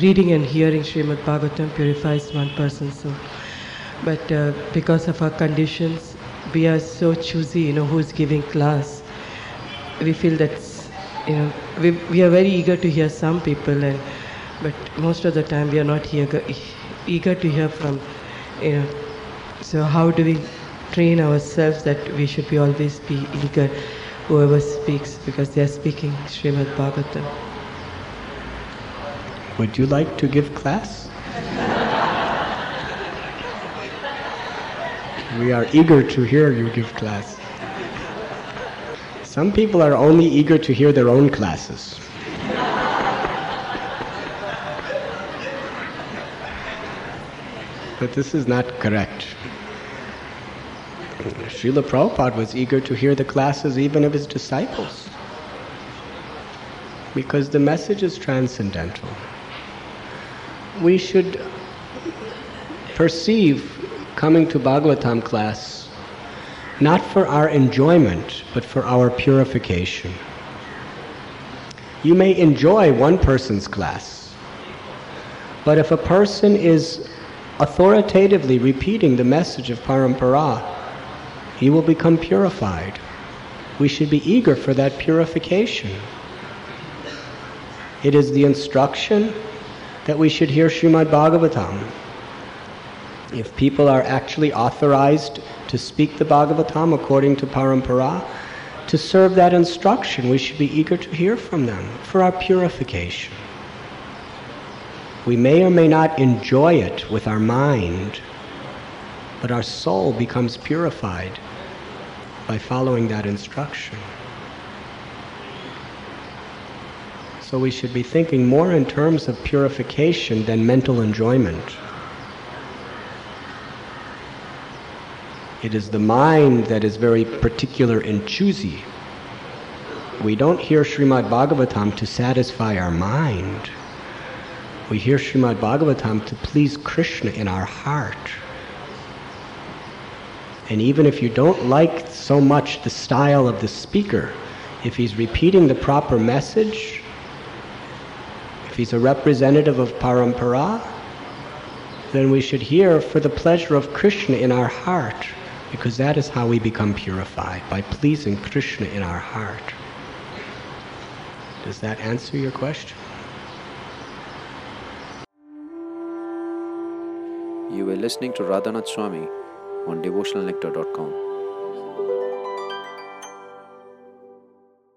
reading and hearing Srimad Bhagavatam purifies one person. So, But uh, because of our conditions, we are so choosy, you know, who's giving class. We feel that, you know, we, we are very eager to hear some people, and but most of the time we are not eager, eager to hear from, you know. So how do we train ourselves that we should be always be eager, whoever speaks, because they are speaking Srimad Bhagavatam. Would you like to give class? we are eager to hear you give class. Some people are only eager to hear their own classes. but this is not correct. Srila Prabhupada was eager to hear the classes even of his disciples because the message is transcendental. We should perceive coming to Bhagavatam class not for our enjoyment, but for our purification. You may enjoy one person's class, but if a person is authoritatively repeating the message of Parampara, he will become purified. We should be eager for that purification. It is the instruction that we should hear Srimad Bhagavatam. If people are actually authorized to speak the Bhagavatam according to Parampara, to serve that instruction, we should be eager to hear from them for our purification. We may or may not enjoy it with our mind, but our soul becomes purified by following that instruction. So we should be thinking more in terms of purification than mental enjoyment. It is the mind that is very particular and choosy. We don't hear Srimad Bhagavatam to satisfy our mind. We hear Srimad Bhagavatam to please Krishna in our heart. And even if you don't like so much the style of the speaker, if he's repeating the proper message, he's a representative of Parampara, then we should hear for the pleasure of Krishna in our heart, because that is how we become purified, by pleasing Krishna in our heart. Does that answer your question? You were listening to Radhanath Swami on devotionalnectar.com.